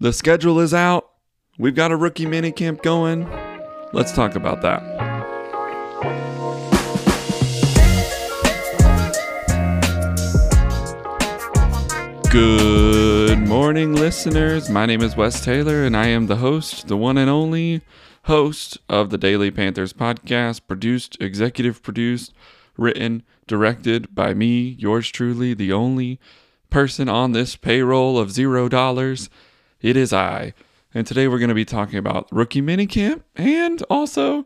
The schedule is out. We've got a rookie minicamp going. Let's talk about that. Good morning, listeners. My name is Wes Taylor, and I am the host, the one and only host of the Daily Panthers podcast, produced, executive produced, written, directed by me, yours truly, the only person on this payroll of zero dollars. It is I. And today we're going to be talking about rookie minicamp and also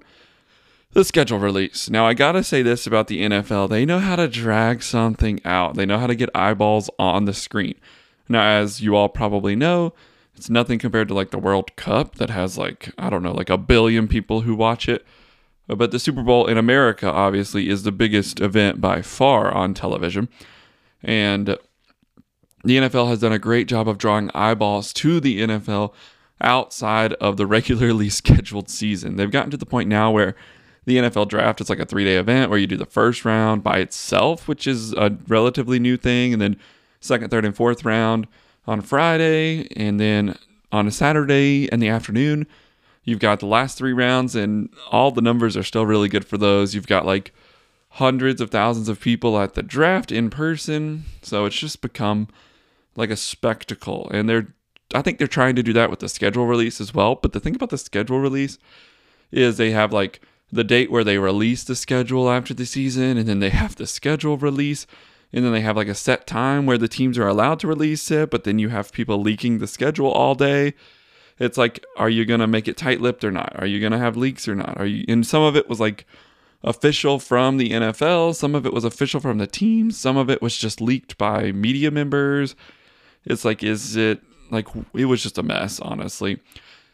the schedule release. Now, I got to say this about the NFL they know how to drag something out, they know how to get eyeballs on the screen. Now, as you all probably know, it's nothing compared to like the World Cup that has like, I don't know, like a billion people who watch it. But the Super Bowl in America, obviously, is the biggest event by far on television. And the NFL has done a great job of drawing eyeballs to the NFL outside of the regularly scheduled season. They've gotten to the point now where the NFL draft is like a three day event where you do the first round by itself, which is a relatively new thing, and then second, third, and fourth round on Friday, and then on a Saturday in the afternoon. You've got the last three rounds, and all the numbers are still really good for those. You've got like hundreds of thousands of people at the draft in person. So it's just become like a spectacle. And they're, I think they're trying to do that with the schedule release as well. But the thing about the schedule release is they have like the date where they release the schedule after the season, and then they have the schedule release. And then they have like a set time where the teams are allowed to release it, but then you have people leaking the schedule all day. It's like, are you gonna make it tight lipped or not? Are you gonna have leaks or not? Are you and some of it was like official from the NFL, some of it was official from the teams, some of it was just leaked by media members. It's like, is it like it was just a mess, honestly.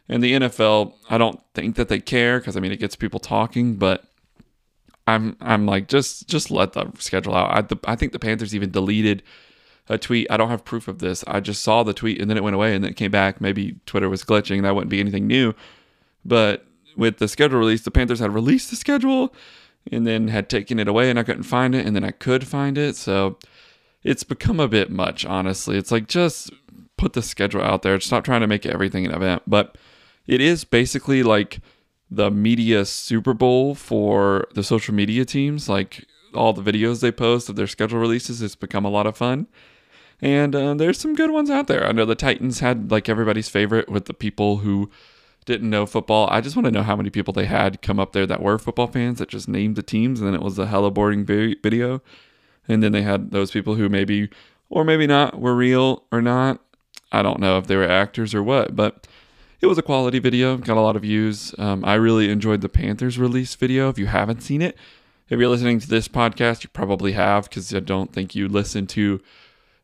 And the NFL, I don't think that they care because I mean it gets people talking, but I'm I'm like just just let the schedule out. I, the, I think the Panthers even deleted a tweet. I don't have proof of this. I just saw the tweet and then it went away and then it came back. Maybe Twitter was glitching. That wouldn't be anything new. But with the schedule release, the Panthers had released the schedule and then had taken it away and I couldn't find it and then I could find it. So it's become a bit much, honestly. It's like just put the schedule out there. Stop trying to make everything an event. But it is basically like the media Super Bowl for the social media teams. Like all the videos they post of their schedule releases, it's become a lot of fun. And uh, there's some good ones out there. I know the Titans had like everybody's favorite with the people who didn't know football. I just want to know how many people they had come up there that were football fans that just named the teams, and then it was a hella boring video. And then they had those people who maybe, or maybe not, were real or not. I don't know if they were actors or what, but it was a quality video, got a lot of views. Um, I really enjoyed the Panthers release video. If you haven't seen it, if you're listening to this podcast, you probably have because I don't think you listen to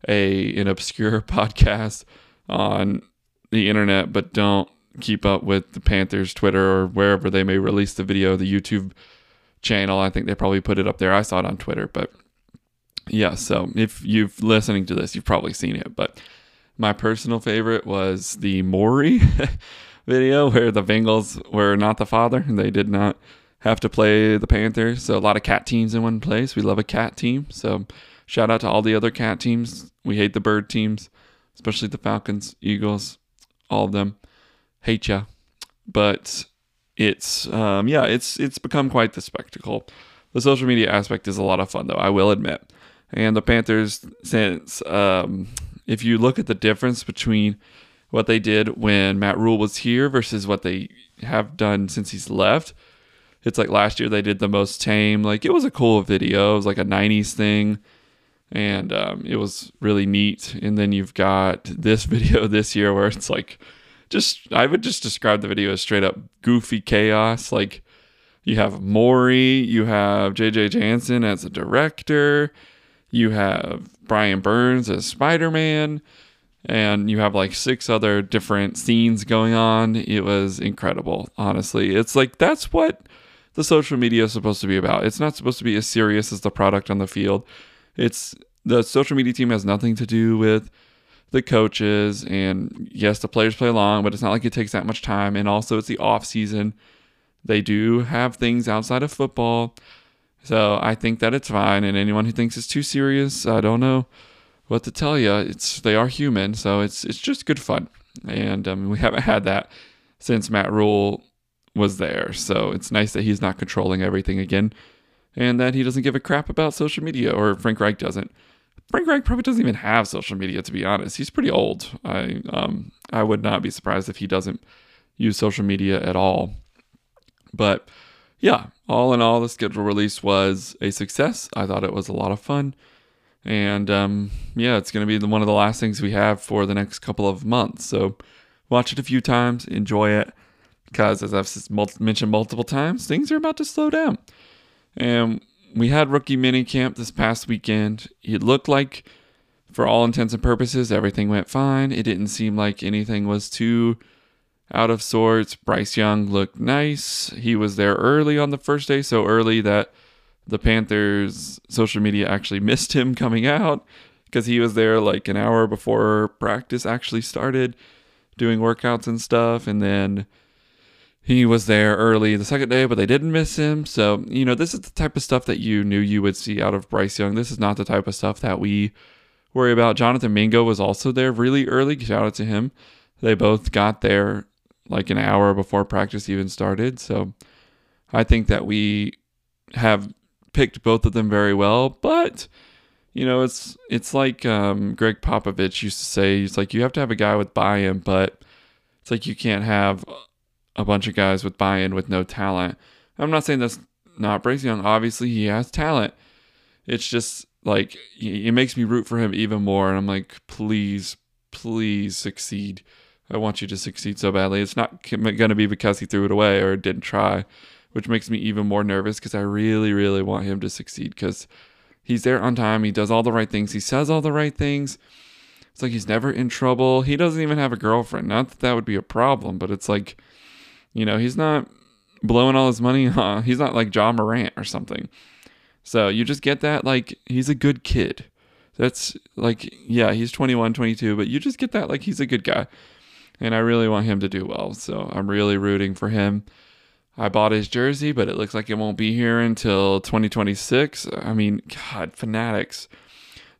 a an obscure podcast on the internet, but don't keep up with the Panthers Twitter or wherever they may release the video, the YouTube channel. I think they probably put it up there. I saw it on Twitter, but yeah. So if you've listening to this, you've probably seen it, but my personal favorite was the Maury video where the Bengals were not the father and they did not have to play the Panthers. So a lot of cat teams in one place. We love a cat team. So shout out to all the other cat teams. We hate the bird teams, especially the Falcons, Eagles, all of them. Hate ya. But it's um, yeah, it's it's become quite the spectacle. The social media aspect is a lot of fun though, I will admit. And the Panthers since um, if you look at the difference between what they did when Matt Rhule was here versus what they have done since he's left, it's like last year they did the most tame. Like it was a cool video. It was like a '90s thing, and um, it was really neat. And then you've got this video this year where it's like, just I would just describe the video as straight up goofy chaos. Like you have Maury, you have JJ Jansen as a director, you have Brian Burns as Spider Man, and you have like six other different scenes going on. It was incredible, honestly. It's like that's what the social media is supposed to be about. It's not supposed to be as serious as the product on the field. It's the social media team has nothing to do with the coaches and yes the players play along but it's not like it takes that much time and also it's the off season they do have things outside of football so I think that it's fine. And anyone who thinks it's too serious, I don't know what to tell you. It's they are human, so it's it's just good fun. And um, we haven't had that since Matt Rhule was there. So it's nice that he's not controlling everything again and that he doesn't give a crap about social media, or Frank Reich doesn't. Frank Reich probably doesn't even have social media, to be honest. He's pretty old. I um I would not be surprised if he doesn't use social media at all. But yeah, all in all, the schedule release was a success. I thought it was a lot of fun. And um, yeah, it's going to be the, one of the last things we have for the next couple of months. So watch it a few times, enjoy it, because as I've mentioned multiple times, things are about to slow down. And we had rookie mini camp this past weekend. It looked like, for all intents and purposes, everything went fine. It didn't seem like anything was too out of sorts. Bryce Young looked nice. He was there early on the first day, so early that the Panthers social media actually missed him coming out because he was there like an hour before practice actually started doing workouts and stuff. And then he was there early the second day, but they didn't miss him. So, you know, this is the type of stuff that you knew you would see out of Bryce Young. This is not the type of stuff that we worry about. Jonathan Mingo was also there really early. Shout out to him. They both got there like an hour before practice even started. So I think that we have picked both of them very well, but you know, it's it's like um, Gregg Popovich used to say. He's like, you have to have a guy with buy-in, but it's like you can't have a bunch of guys with buy-in with no talent. I'm not saying that's not Bryce Young. Obviously, he has talent. It's just like it makes me root for him even more, and I'm like, please, please succeed. I want you to succeed so badly. It's not going to be because he threw it away or didn't try, which makes me even more nervous because I really, really want him to succeed because he's there on time. He does all the right things. He says all the right things. It's like he's never in trouble. He doesn't even have a girlfriend. Not that that would be a problem, but it's like you know, he's not blowing all his money. Uh, he's not like Ja Morant or something. So you just get that like he's a good kid. That's like yeah, he's 21, 22, but you just get that like he's a good guy. And I really want him to do well. So I'm really rooting for him. I bought his jersey, but it looks like it won't be here until 2026. I mean, God, Fanatics.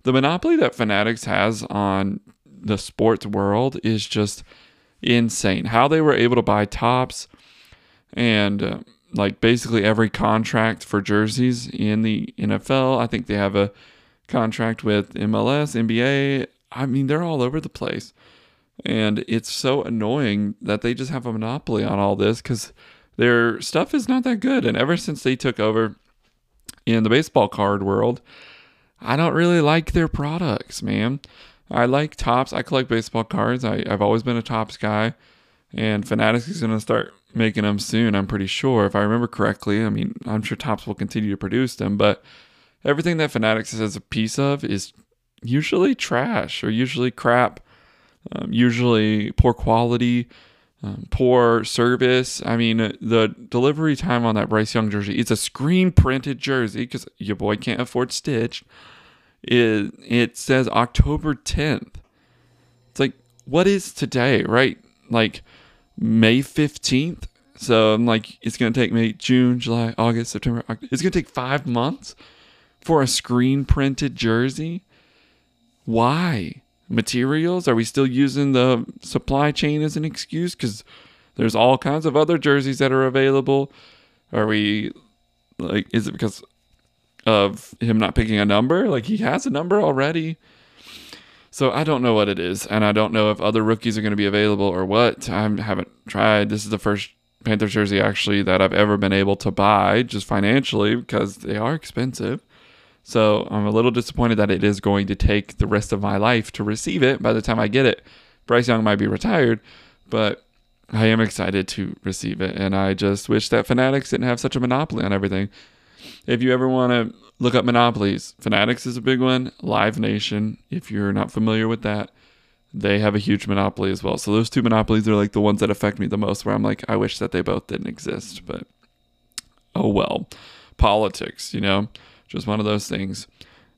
The monopoly that Fanatics has on the sports world is just insane. How they were able to buy Topps and uh, like basically every contract for jerseys in the NFL. I think they have a contract with MLS, NBA. I mean, they're all over the place. And it's so annoying that they just have a monopoly on all this because their stuff is not that good. And ever since they took over in the baseball card world, I don't really like their products, man. I like Topps. I collect baseball cards. I, I've always been a Topps guy, and Fanatics is going to start making them soon. I'm pretty sure, if I remember correctly. I mean, I'm sure Topps will continue to produce them, but everything that Fanatics has a piece of is usually trash or usually crap, um, usually poor quality. Um, poor service. I mean, the delivery time on that Bryce Young jersey, it's a screen printed jersey because your boy can't afford Stitch it, it says October 10th. It's like, what is today, right? Like May 15th. So I'm like, it's going to take me June, July, August, September. It's going to take five months for a screen printed jersey. Why? Materials? Are we still using the supply chain as an excuse? Because there's all kinds of other jerseys that are available. Are we like, is it because of him not picking a number. Like he has a number already. So I don't know what it is, and I don't know if other rookies are going to be available or what. I haven't tried. This is the first Panthers jersey actually that I've ever been able to buy just financially because they are expensive. So I'm a little disappointed that it is going to take the rest of my life to receive it. By the time I get it, Bryce Young might be retired, but I am excited to receive it, and I just wish that Fanatics didn't have such a monopoly on everything. If you ever want to look up monopolies, Fanatics is a big one. Live Nation, if you're not familiar with that, they have a huge monopoly as well. So those two monopolies are like the ones that affect me the most, where I'm like, I wish that they both didn't exist, but oh well. Politics, you know, just one of those things.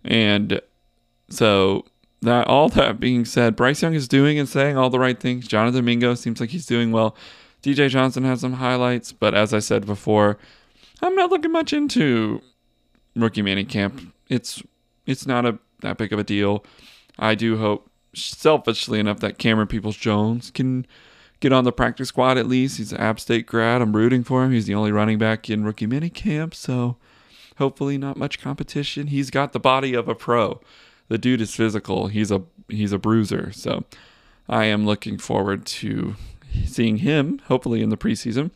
And so that all that being said, Bryce Young is doing and saying all the right things. Jonathan Mingo seems like he's doing well. DJ Johnson has some highlights, but as I said before, I'm not looking much into rookie camp. It's it's not a that big of a deal. I do hope selfishly enough that Cameron Peoples Jones can get on the practice squad at least. He's an App State grad. I'm rooting for him. He's the only running back in rookie minicamp, so hopefully not much competition. He's got the body of a pro. The dude is physical. He's a he's a bruiser. So I am looking forward to seeing him hopefully in the preseason.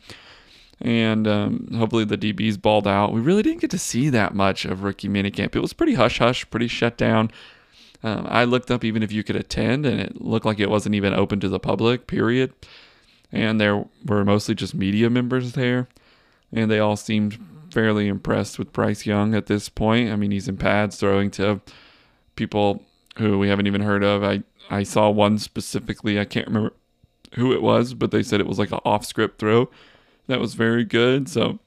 And um, hopefully the DBs balled out. We really didn't get to see that much of rookie minicamp. It was pretty hush hush, pretty shut down. Um, I looked up even if you could attend, and it looked like it wasn't even open to the public, period. And there were mostly just media members there, and they all seemed fairly impressed with Bryce Young at this point. I mean, he's in pads throwing to people who we haven't even heard of. I, I saw one specifically, I can't remember who it was, but they said it was like an off script throw that was very good. So,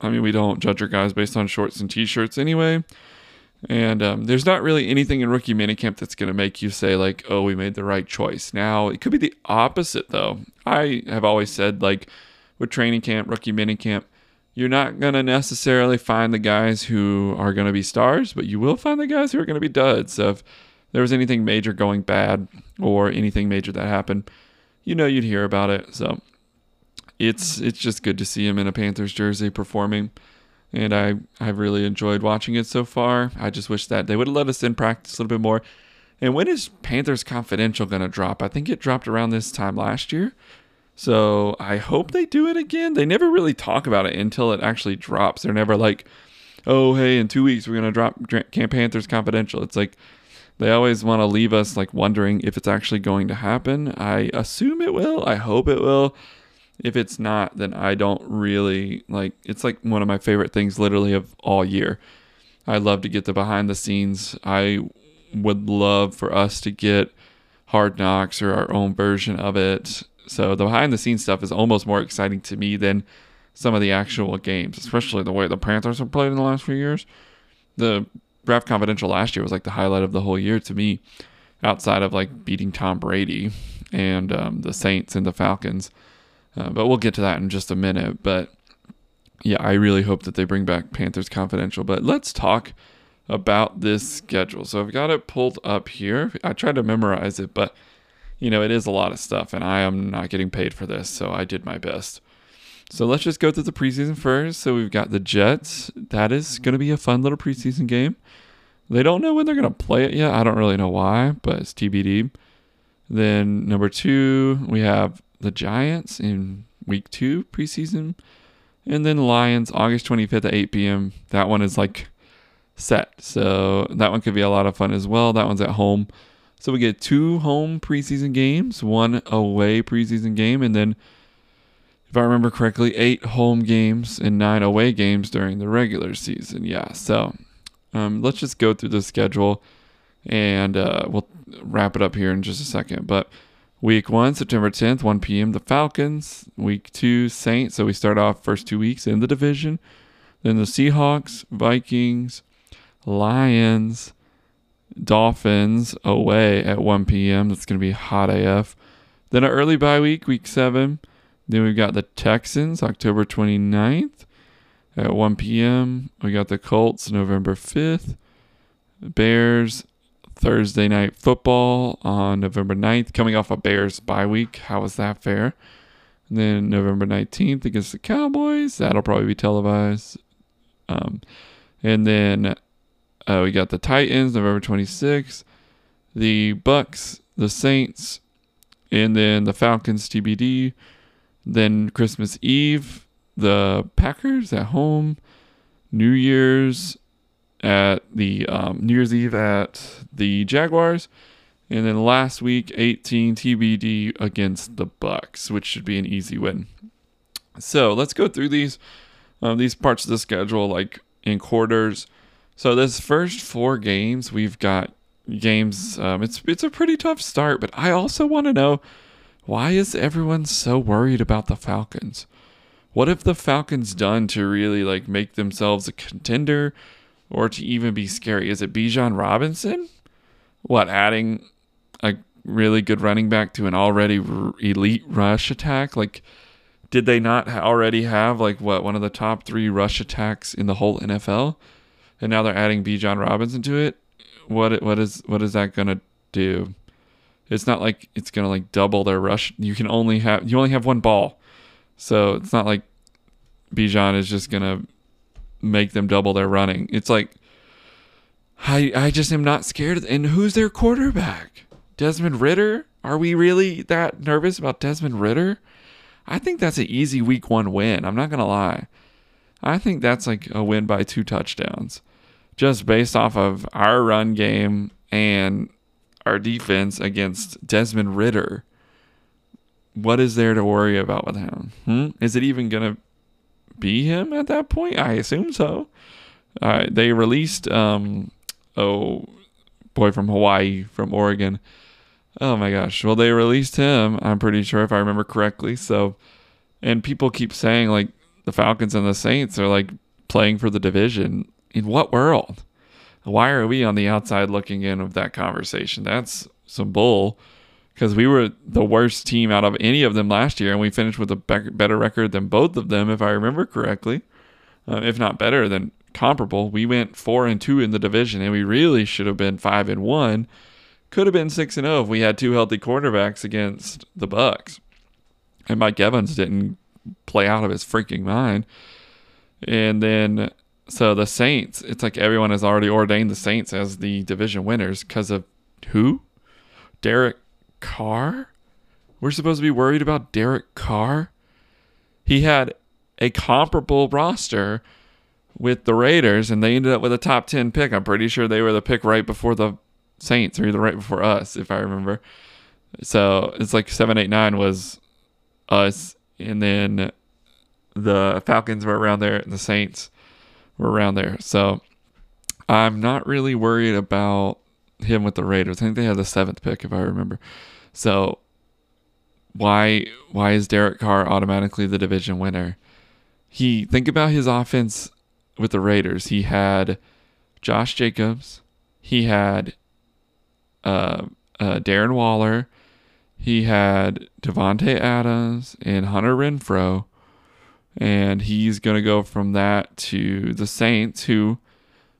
I mean, we don't judge our guys based on shorts and t shirts anyway. And um, there's not really anything in rookie minicamp that's going to make you say, like, oh, we made the right choice. Now, it could be the opposite, though. I have always said, like, with training camp, rookie minicamp, you're not going to necessarily find the guys who are going to be stars, but you will find the guys who are going to be duds. So if there was anything major going bad or anything major that happened, you know you'd hear about it. So it's it's just good to see him in a Panthers jersey performing and I I've really enjoyed watching it so far. I just wish that they would have let us in practice a little bit more. And when is Panthers Confidential going to drop? I think it dropped around this time last year. So I hope they do it again. They never really talk about it until it actually drops. They're never like, oh, hey, in two weeks we're going to drop Camp Panthers Confidential. It's like they always want to leave us like wondering if it's actually going to happen. I assume it will. I hope it will if it's not, then I don't really like it's like one of my favorite things literally of all year. I love to get the behind the scenes. I would love for us to get Hard Knocks or our own version of it. So the behind the scenes stuff is almost more exciting to me than some of the actual games, especially the way the Panthers have played in the last few years. The Draft Confidential last year was like the highlight of the whole year to me, outside of like beating Tom Brady and um, the Saints and the Falcons. Uh, but we'll get to that in just a minute. But yeah, I really hope that they bring back Panthers Confidential. But let's talk about this schedule. So I've got it pulled up here. I tried to memorize it, but you know, it is a lot of stuff, and I am not getting paid for this, so I did my best. So let's just go through the preseason first. So we've got the Jets. That is going to be a fun little preseason game. They don't know when they're going to play it yet. I don't really know why, but it's TBD. Then number two, we have the Giants in week two preseason. And then Lions August 25th at 8 p.m. That one is like set. So that one could be a lot of fun as well. That one's at home. So we get two home preseason games, one away preseason game, and then, if I remember correctly, eight home games and nine away games during the regular season. Yeah. So um, let's just go through the schedule and uh, we'll wrap it up here in just a second. But Week one, September 10th, 1 p.m., the Falcons. Week two, Saints. So we start off first two weeks in the division. Then the Seahawks, Vikings, Lions, Dolphins away at 1 p.m. That's going to be hot AF. Then an early bye week, week seven. Then we've got the Texans, October 29th at 1 p.m. We got the Colts, November 5th. Bears, Thursday night football on November 9th, coming off a Bears bye week. How is that fair? And then November 19th against the Cowboys. That'll probably be televised. Um, and then uh, we got the Titans November 26th, the Bucs, the Saints, and then the Falcons TBD. Then Christmas Eve, the Packers at home. New Year's at the um, New Year's Eve at the Jaguars, and then last week 18 TBD against the Bucs, which should be an easy win. So let's go through these um, these parts of the schedule like in quarters. So this first four games we've got games. Um, it's it's a pretty tough start, but I also want to know why is everyone so worried about the Falcons? What have the Falcons done to really like make themselves a contender? or to even be scary? Is it Bijan Robinson? What, adding a really good running back to an already r- elite rush attack? Like, did they not already have, like, what, one of the top three rush attacks in the whole NFL? And now they're adding Bijan Robinson to it? What, what is what is that to do? It's not like it's gonna like double their rush. You can only have you only have one ball, so it's not like Bijan is just gonna make them double their running. It's like I I just am not scared. And who's their quarterback? Desmond Ridder? Are we really that nervous about Desmond Ridder? I think that's an easy week one win. I'm not gonna lie. I think that's like a win by two touchdowns. Just based off of our run game and our defense against Desmond Ridder. What is there to worry about with him? Hmm? Is it even gonna be him at that point? I assume so. Uh, they released um oh boy from Hawaii from Oregon. Oh my gosh. Well, they released him. I'm pretty sure if I remember correctly. So, and people keep saying like the Falcons and the Saints are like playing for the division. In what world? Why are we on the outside looking in of that conversation? That's some bull because we were the worst team out of any of them last year, and we finished with a better record than both of them, if I remember correctly. Uh, if not better than comparable. We went four and two in the division, and we really should have been five and one. Could have been six and zero oh if we had two healthy quarterbacks against the Bucs, and Mike Evans didn't play out of his freaking mind. And then so the Saints, it's like everyone has already ordained the Saints as the division winners because of who? Derek Carr? We're supposed to be worried about Derek Carr? He had a comparable roster with the Raiders and they ended up with a top 10 pick. I'm pretty sure they were the pick right before the Saints or either right before us, if I remember. So it's like 789 was us and then the Falcons were around there, and the Saints were around there. So I'm not really worried about him with the Raiders. I think they had the seventh pick, if I remember. So why why is Derek Carr automatically the division winner? He think about his offense with the Raiders. He had Josh Jacobs. He had uh, uh, Darren Waller. He had Davante Adams and Hunter Renfrow, and he's going to go from that to the Saints, who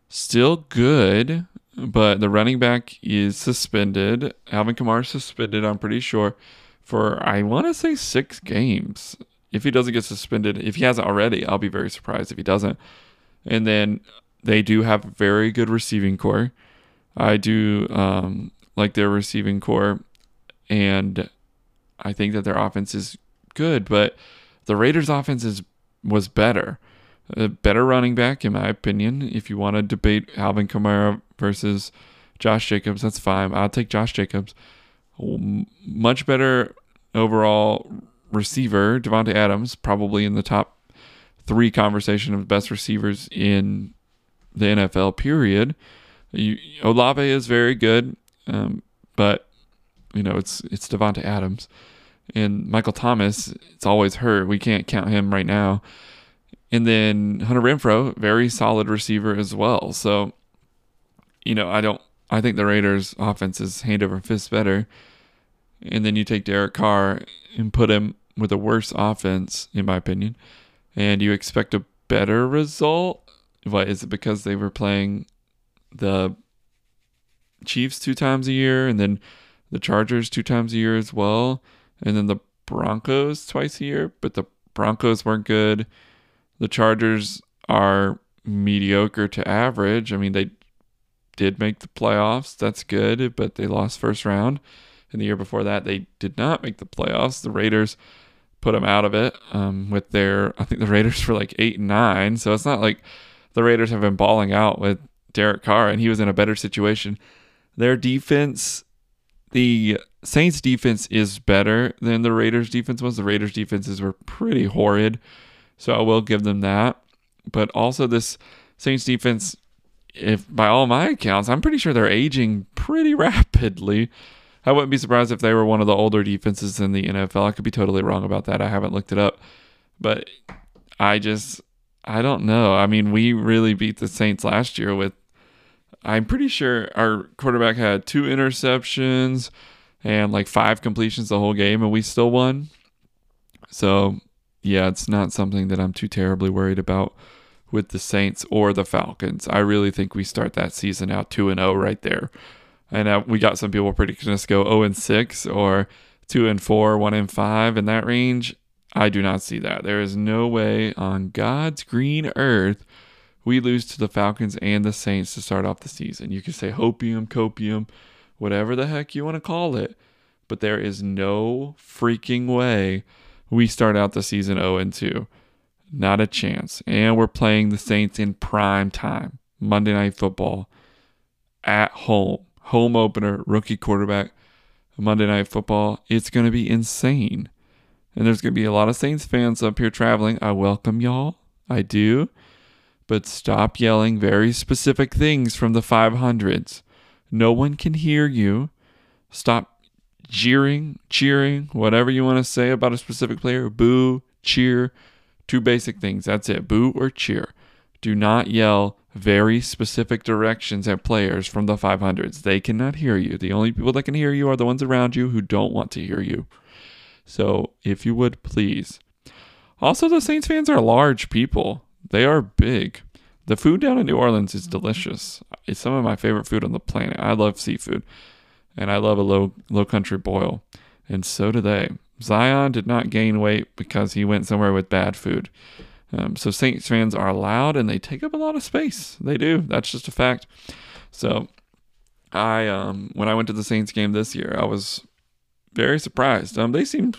still good, but the running back is suspended. Alvin Kamara suspended, I'm pretty sure, for I want to say six games. If he doesn't get suspended, if he hasn't already, I'll be very surprised if he doesn't. And then they do have very good receiving corps. I do um, like their receiving corps and I think that their offense is good, but the Raiders' offense is was better, a better running back in my opinion. If you want to debate Alvin Kamara versus Josh Jacobs, that's fine. I'll take Josh Jacobs. Much better overall receiver, Davante Adams, probably in the top three conversation of best receivers in the NFL. Period. You, Olave is very good, um, but you know, it's it's Davante Adams and Michael Thomas. It's always hurt. We can't count him right now. And then Hunter Renfrow, very solid receiver as well. So, you know, I don't. I think the Raiders' offense is hand over fist better. And then you take Derek Carr and put him with a worse offense, in my opinion, and you expect a better result. What is it because they were playing the Chiefs two times a year and then the Chargers two times a year as well, and then the Broncos twice a year, but the Broncos weren't good. The Chargers are mediocre to average. I mean, they did make the playoffs. That's good, but they lost first round. And the year before that, they did not make the playoffs. The Raiders put them out of it um, with their, I think the Raiders were like eight and nine. So it's not like the Raiders have been balling out with Derek Carr and he was in a better situation. Their defense the Saints defense is better than the Raiders defense was. The Raiders defenses were pretty horrid. So I will give them that. But also this Saints defense if by all my accounts, I'm pretty sure they're aging pretty rapidly. I wouldn't be surprised if they were one of the older defenses in the NFL. I could be totally wrong about that. I haven't looked it up. But I just I don't know. I mean, we really beat the Saints last year with I'm pretty sure our quarterback had two interceptions and like five completions the whole game, and we still won. So, yeah, it's not something that I'm too terribly worried about with the Saints or the Falcons. I really think we start that season out 2 and 0 right there. And uh, we got some people predicting us go 0 and 6 or 2 and 4, 1 and 5 in that range. I do not see that. There is no way on God's green earth we lose to the Falcons and the Saints to start off the season. You can say hopium, copium, whatever the heck you want to call it, but there is no freaking way we start out the season 0 and 2. Not a chance. And we're playing the Saints in prime time, Monday Night Football, at home, home opener, rookie quarterback, Monday Night Football. It's going to be insane. And there's going to be a lot of Saints fans up here traveling. I welcome y'all. I do. But stop yelling very specific things from the 500s. No one can hear you. Stop jeering, cheering, whatever you want to say about a specific player. Boo, cheer. Two basic things. That's it. Boo or cheer. Do not yell very specific directions at players from the 500s. They cannot hear you. The only people that can hear you are the ones around you who don't want to hear you. So, if you would please. Also, the Saints fans are large people, they are big. The food down in New Orleans is delicious. It's some of my favorite food on the planet. I love seafood and I love a low low country boil. And so do they. Zion did not gain weight because he went somewhere with bad food. Um, so Saints fans are loud and they take up a lot of space. They do. That's just a fact. So I um, when I went to the Saints game this year, I was very surprised. Um, they seemed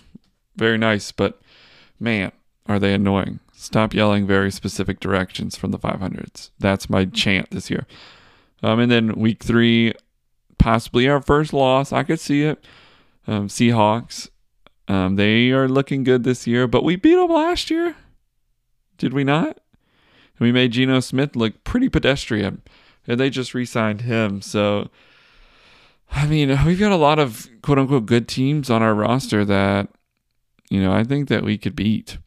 very nice, but man, are they annoying. Stop yelling very specific directions from the 500s. That's my chant this year. Um, and then week three, possibly our first loss. I could see it. Um, Seahawks. Um, they are looking good this year, but we beat them last year. Did we not? We made Geno Smith look pretty pedestrian, and they just re signed him. So I mean, we've got a lot of quote unquote good teams on our roster that, you know, I think that we could beat.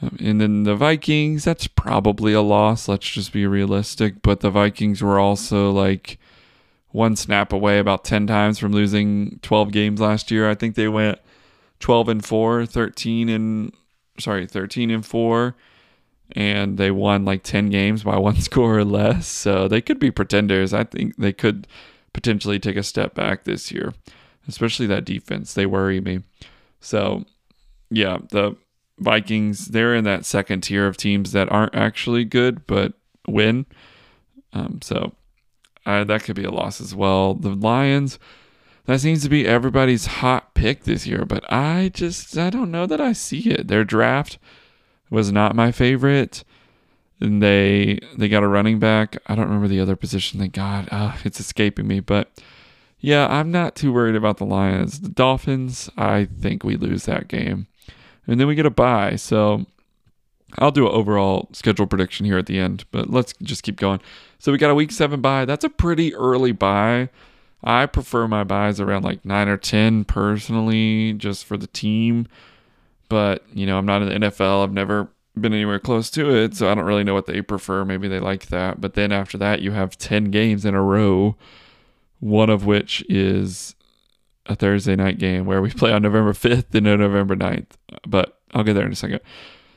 And then the Vikings, that's probably a loss. Let's just be realistic. But the Vikings were also like one snap away about 10 times from losing 12 games last year. I think they went 12 and 4, 13 and, sorry, 13 and 4. And they won like 10 games by one score or less. So they could be pretenders. I think they could potentially take a step back this year, especially that defense. They worry me. So, yeah, the Vikings, they're in that second tier of teams that aren't actually good but win. Um, so, uh, that could be a loss as well. The Lions, that seems to be everybody's hot pick this year, but I just, I don't know that I see it. Their draft was not my favorite and they they got a running back. I don't remember the other position they got. Uh, it's escaping me, but yeah, I'm not too worried about the Lions. The Dolphins, I think we lose that game, and then we get a bye. So I'll do an overall schedule prediction here at the end, but let's just keep going. So we got a week seven bye. That's a pretty early bye. I prefer my byes around like nine or ten personally, just for the team. But you know, I'm not in the NFL. I've never been anywhere close to it, so I don't really know what they prefer. Maybe they like that. But then after that, you have 10 games in a row, one of which is a Thursday night game where we play on November 5th and November 9th. But I'll get there in a second.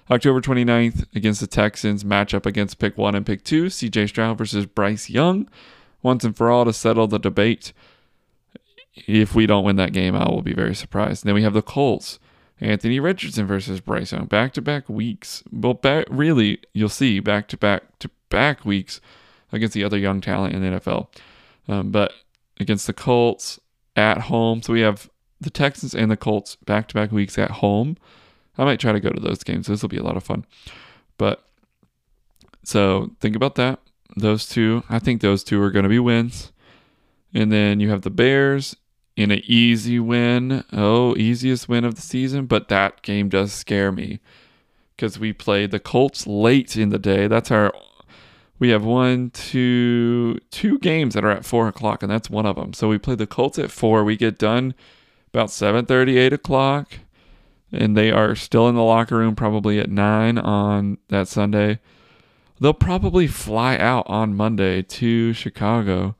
October 29th against the Texans, matchup against pick one and pick two, CJ Stroud versus Bryce Young. Once and for all to settle the debate. If we don't win that game, I will be very surprised. And then we have the Colts Anthony Richardson versus Bryce Young. Back to back weeks. Well, really, you'll see back to back to back weeks against the other young talent in the NFL. Um, but against the Colts at home. So we have the Texans and the Colts back to back weeks at home. I might try to go to those games. This will be a lot of fun. But so think about that. Those two, I think those two are going to be wins. And then you have the Bears in an easy win. Oh, easiest win of the season, but that game does scare me because we played the Colts late in the day. That's our. We have one, two, two games that are at four o'clock, and that's one of them. So we play the Colts at four. We get done about 7:30, 8 o'clock, and they are still in the locker room probably at nine on that Sunday. They'll probably fly out on Monday to Chicago,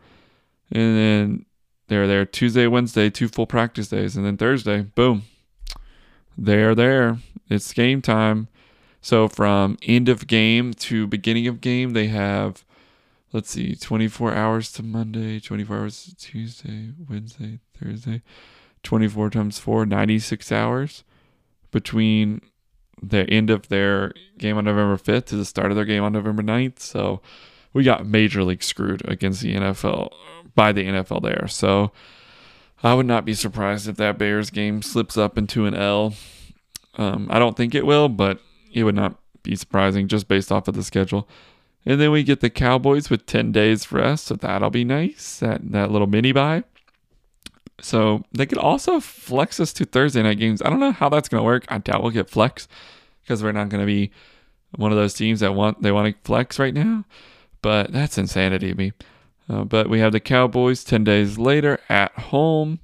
and then they're there Tuesday, Wednesday, two full practice days, and then Thursday, boom, they're there. It's game time. So from end of game to beginning of game, they have let's see, 24 hours to Monday, 24 hours to Tuesday, Wednesday, Thursday, 24 times 4, 96 hours between the end of their game on November 5th to the start of their game on November 9th. So we got major league screwed against the NFL by the NFL there. So I would not be surprised if that Bears game slips up into an L. Um, I don't think it will, but it would not be surprising just based off of the schedule. And then we get the Cowboys with 10 days rest, so that'll be nice. That that little mini bye. So they could also flex us to Thursday night games. I don't know how that's to work. I doubt we'll get flex because we're not to be one of those teams that want they want to flex right now. But that's insanity to me. Uh, but we have the Cowboys 10 days later at home.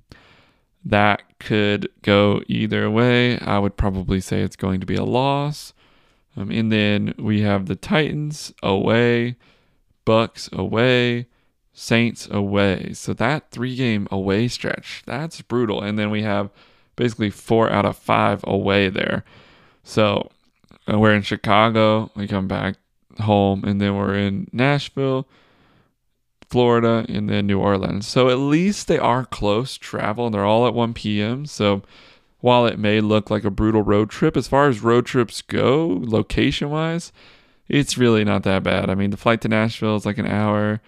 That could go either way. I would probably say it's going to be a loss. Um, and then we have the Titans away, Bucs away, Saints away. So that three game away stretch, that's brutal. And then we have basically four out of five away there. So uh, we're in Chicago, we come back home, and then we're in Nashville, Florida, and then New Orleans. So at least they are close travel and they're all at 1 p.m. So while it may look like a brutal road trip, as far as road trips go, location wise, it's really not that bad. I mean, the flight to Nashville is like an hour,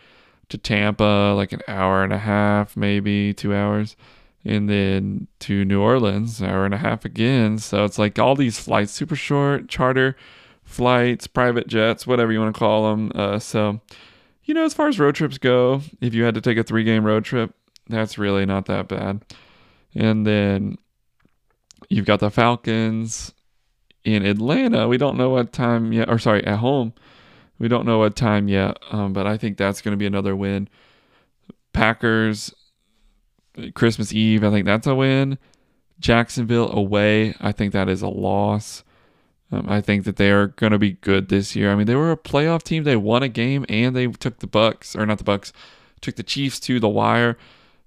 to Tampa, like an hour and a half, maybe two hours, and then to New Orleans, hour and a half again. So it's like all these flights, super short, charter flights, private jets, whatever you want to call them. Uh, so, you know, as far as road trips go, if you had to take a three game road trip, that's really not that bad. And then You've got the Falcons in Atlanta. We don't know what time yet, or sorry, at home. We don't know what time yet, um, but I think that's going to be another win. Packers, Christmas Eve, I think that's a win. Jacksonville away, I think that is a loss. Um, I think that they are going to be good this year. I mean, they were a playoff team. They won a game and they took the Bucs, or not the Bucs, took the Chiefs to the wire.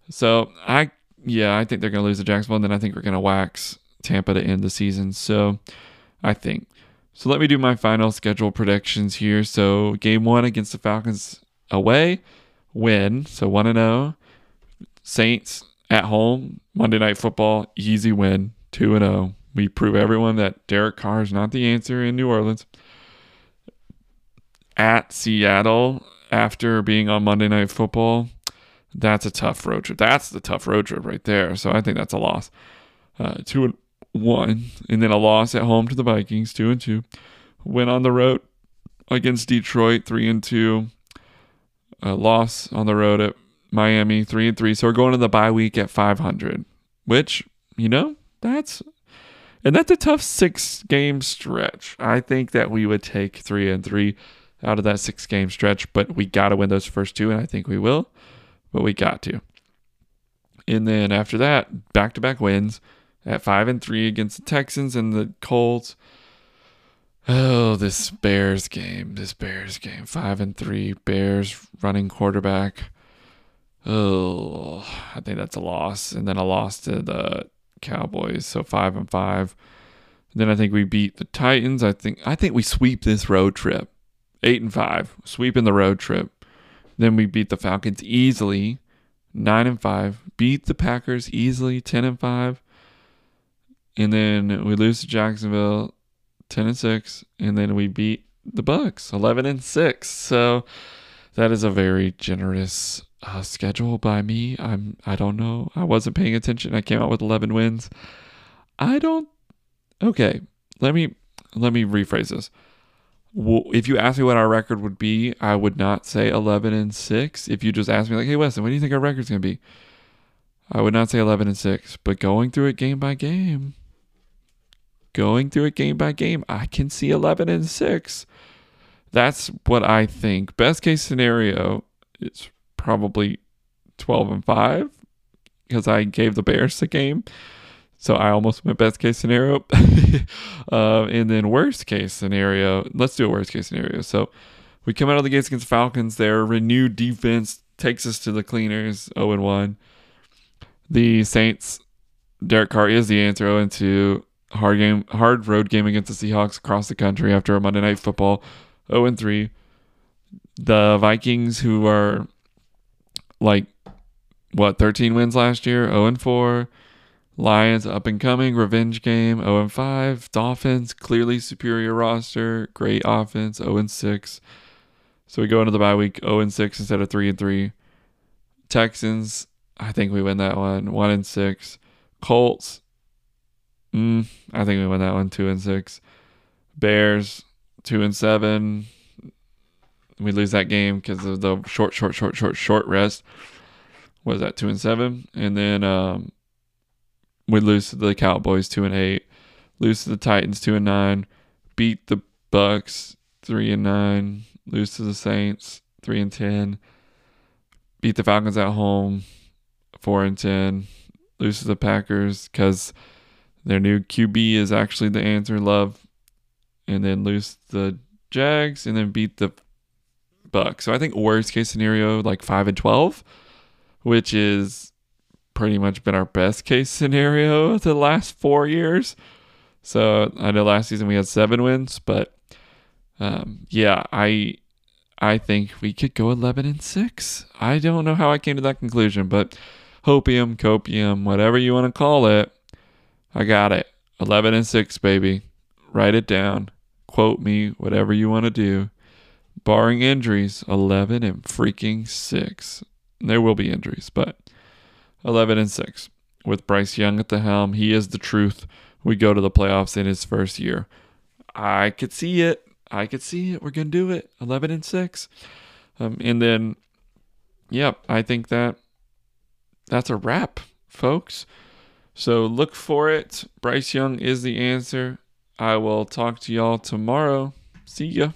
So I, yeah, I think they're going to lose to Jacksonville, and then I think we're going to wax Tampa to end the season. So I think. So let me do my final schedule predictions here. So game one against the Falcons away, win. So 1 0. Saints at home, Monday Night Football, easy win, 2 0. We prove everyone that Derek Carr is not the answer in New Orleans. At Seattle, after being on Monday Night Football, that's a tough road trip. That's the tough road trip right there. So I think that's a loss. Uh, two one, and then a loss at home to the Vikings, two and two. Went on the road against Detroit, three and two. A loss on the road at Miami, three and three. So we're going to the bye week at 500, which you know that's and that's a tough six game stretch. I think that we would take three and three out of that six game stretch, but we got to win those first two, and I think we will. But we got to. And then after that, back to back wins at five and three against the Texans and the Colts. Oh, this Bears game, this Bears game, five and three, Bears running quarterback. Oh, I think that's a loss, and then a loss to the Cowboys, so five and five. Then I think we beat the Titans. I think I think we sweep this road trip, eight and five, sweeping the road trip. Then we beat the Falcons easily, nine and five. Beat the Packers easily, ten and five and then we lose to Jacksonville, ten and six, and then we beat the Bucs, eleven and six. So that is a very generous uh, schedule by me. I'm I don't know. I wasn't paying attention. I came out with eleven wins. I don't. Okay, let me let me rephrase this. If you ask me what our record would be, I would not say eleven and six. If you just ask me like, "Hey Weston, what do you think our record's gonna be?" I would not say eleven and six. But going through it game by game, going through it game by game, I can see 11 and 6. That's what I think. Best case scenario is probably 12 and 5 because I gave the Bears the game. So I almost went best case scenario. uh, and then worst case scenario, let's do a worst case scenario. So we come out of the gates against Falcons. Their renewed defense takes us to the cleaners 0 and 1. The Saints, Derek Carr is the answer 0 and 2 hard game, hard road game against the Seahawks across the country after a Monday Night Football 0 and 3. The Vikings, who are like what 13 wins last year, 0 and 4. Lions up and coming, revenge game, 0 and 5. Dolphins clearly superior roster, great offense, 0 and 6. So we go into the bye week 0 and 6 instead of 3 and 3. Texans, I think we win that one, 1 and 6. Colts, mm, I think we win that one, 2 and 6. Bears, 2 and 7. We lose that game because of the short, short, short, short, short rest. Was that two and seven, and then um, we lose to the Cowboys two and eight, lose to the Titans two and nine, beat the Bucs three and nine, lose to the Saints three and ten, beat the Falcons at home four and ten, lose to the Packers because their new QB is actually the answer, Love, and then lose the Jags, and then beat the Bucs. So I think worst case scenario like five and twelve which is pretty much been our best case scenario the last four years. So I know last season we had seven wins, but um, yeah, I I think we could go eleven and six. I don't know how I came to that conclusion, but hopium, copium, whatever you want to call it, I got it. Eleven and six, baby. Write it down. Quote me, whatever you want to do. Barring injuries, eleven and freaking six. There will be injuries, but 11 and 6 with Bryce Young at the helm. He is the truth. We go to the playoffs in his first year. I could see it. I could see it. We're going to do it. 11 and 6. Um, and then, yep, yeah, I think that that's a wrap, folks. So look for it. Bryce Young is the answer. I will talk to y'all tomorrow. See ya.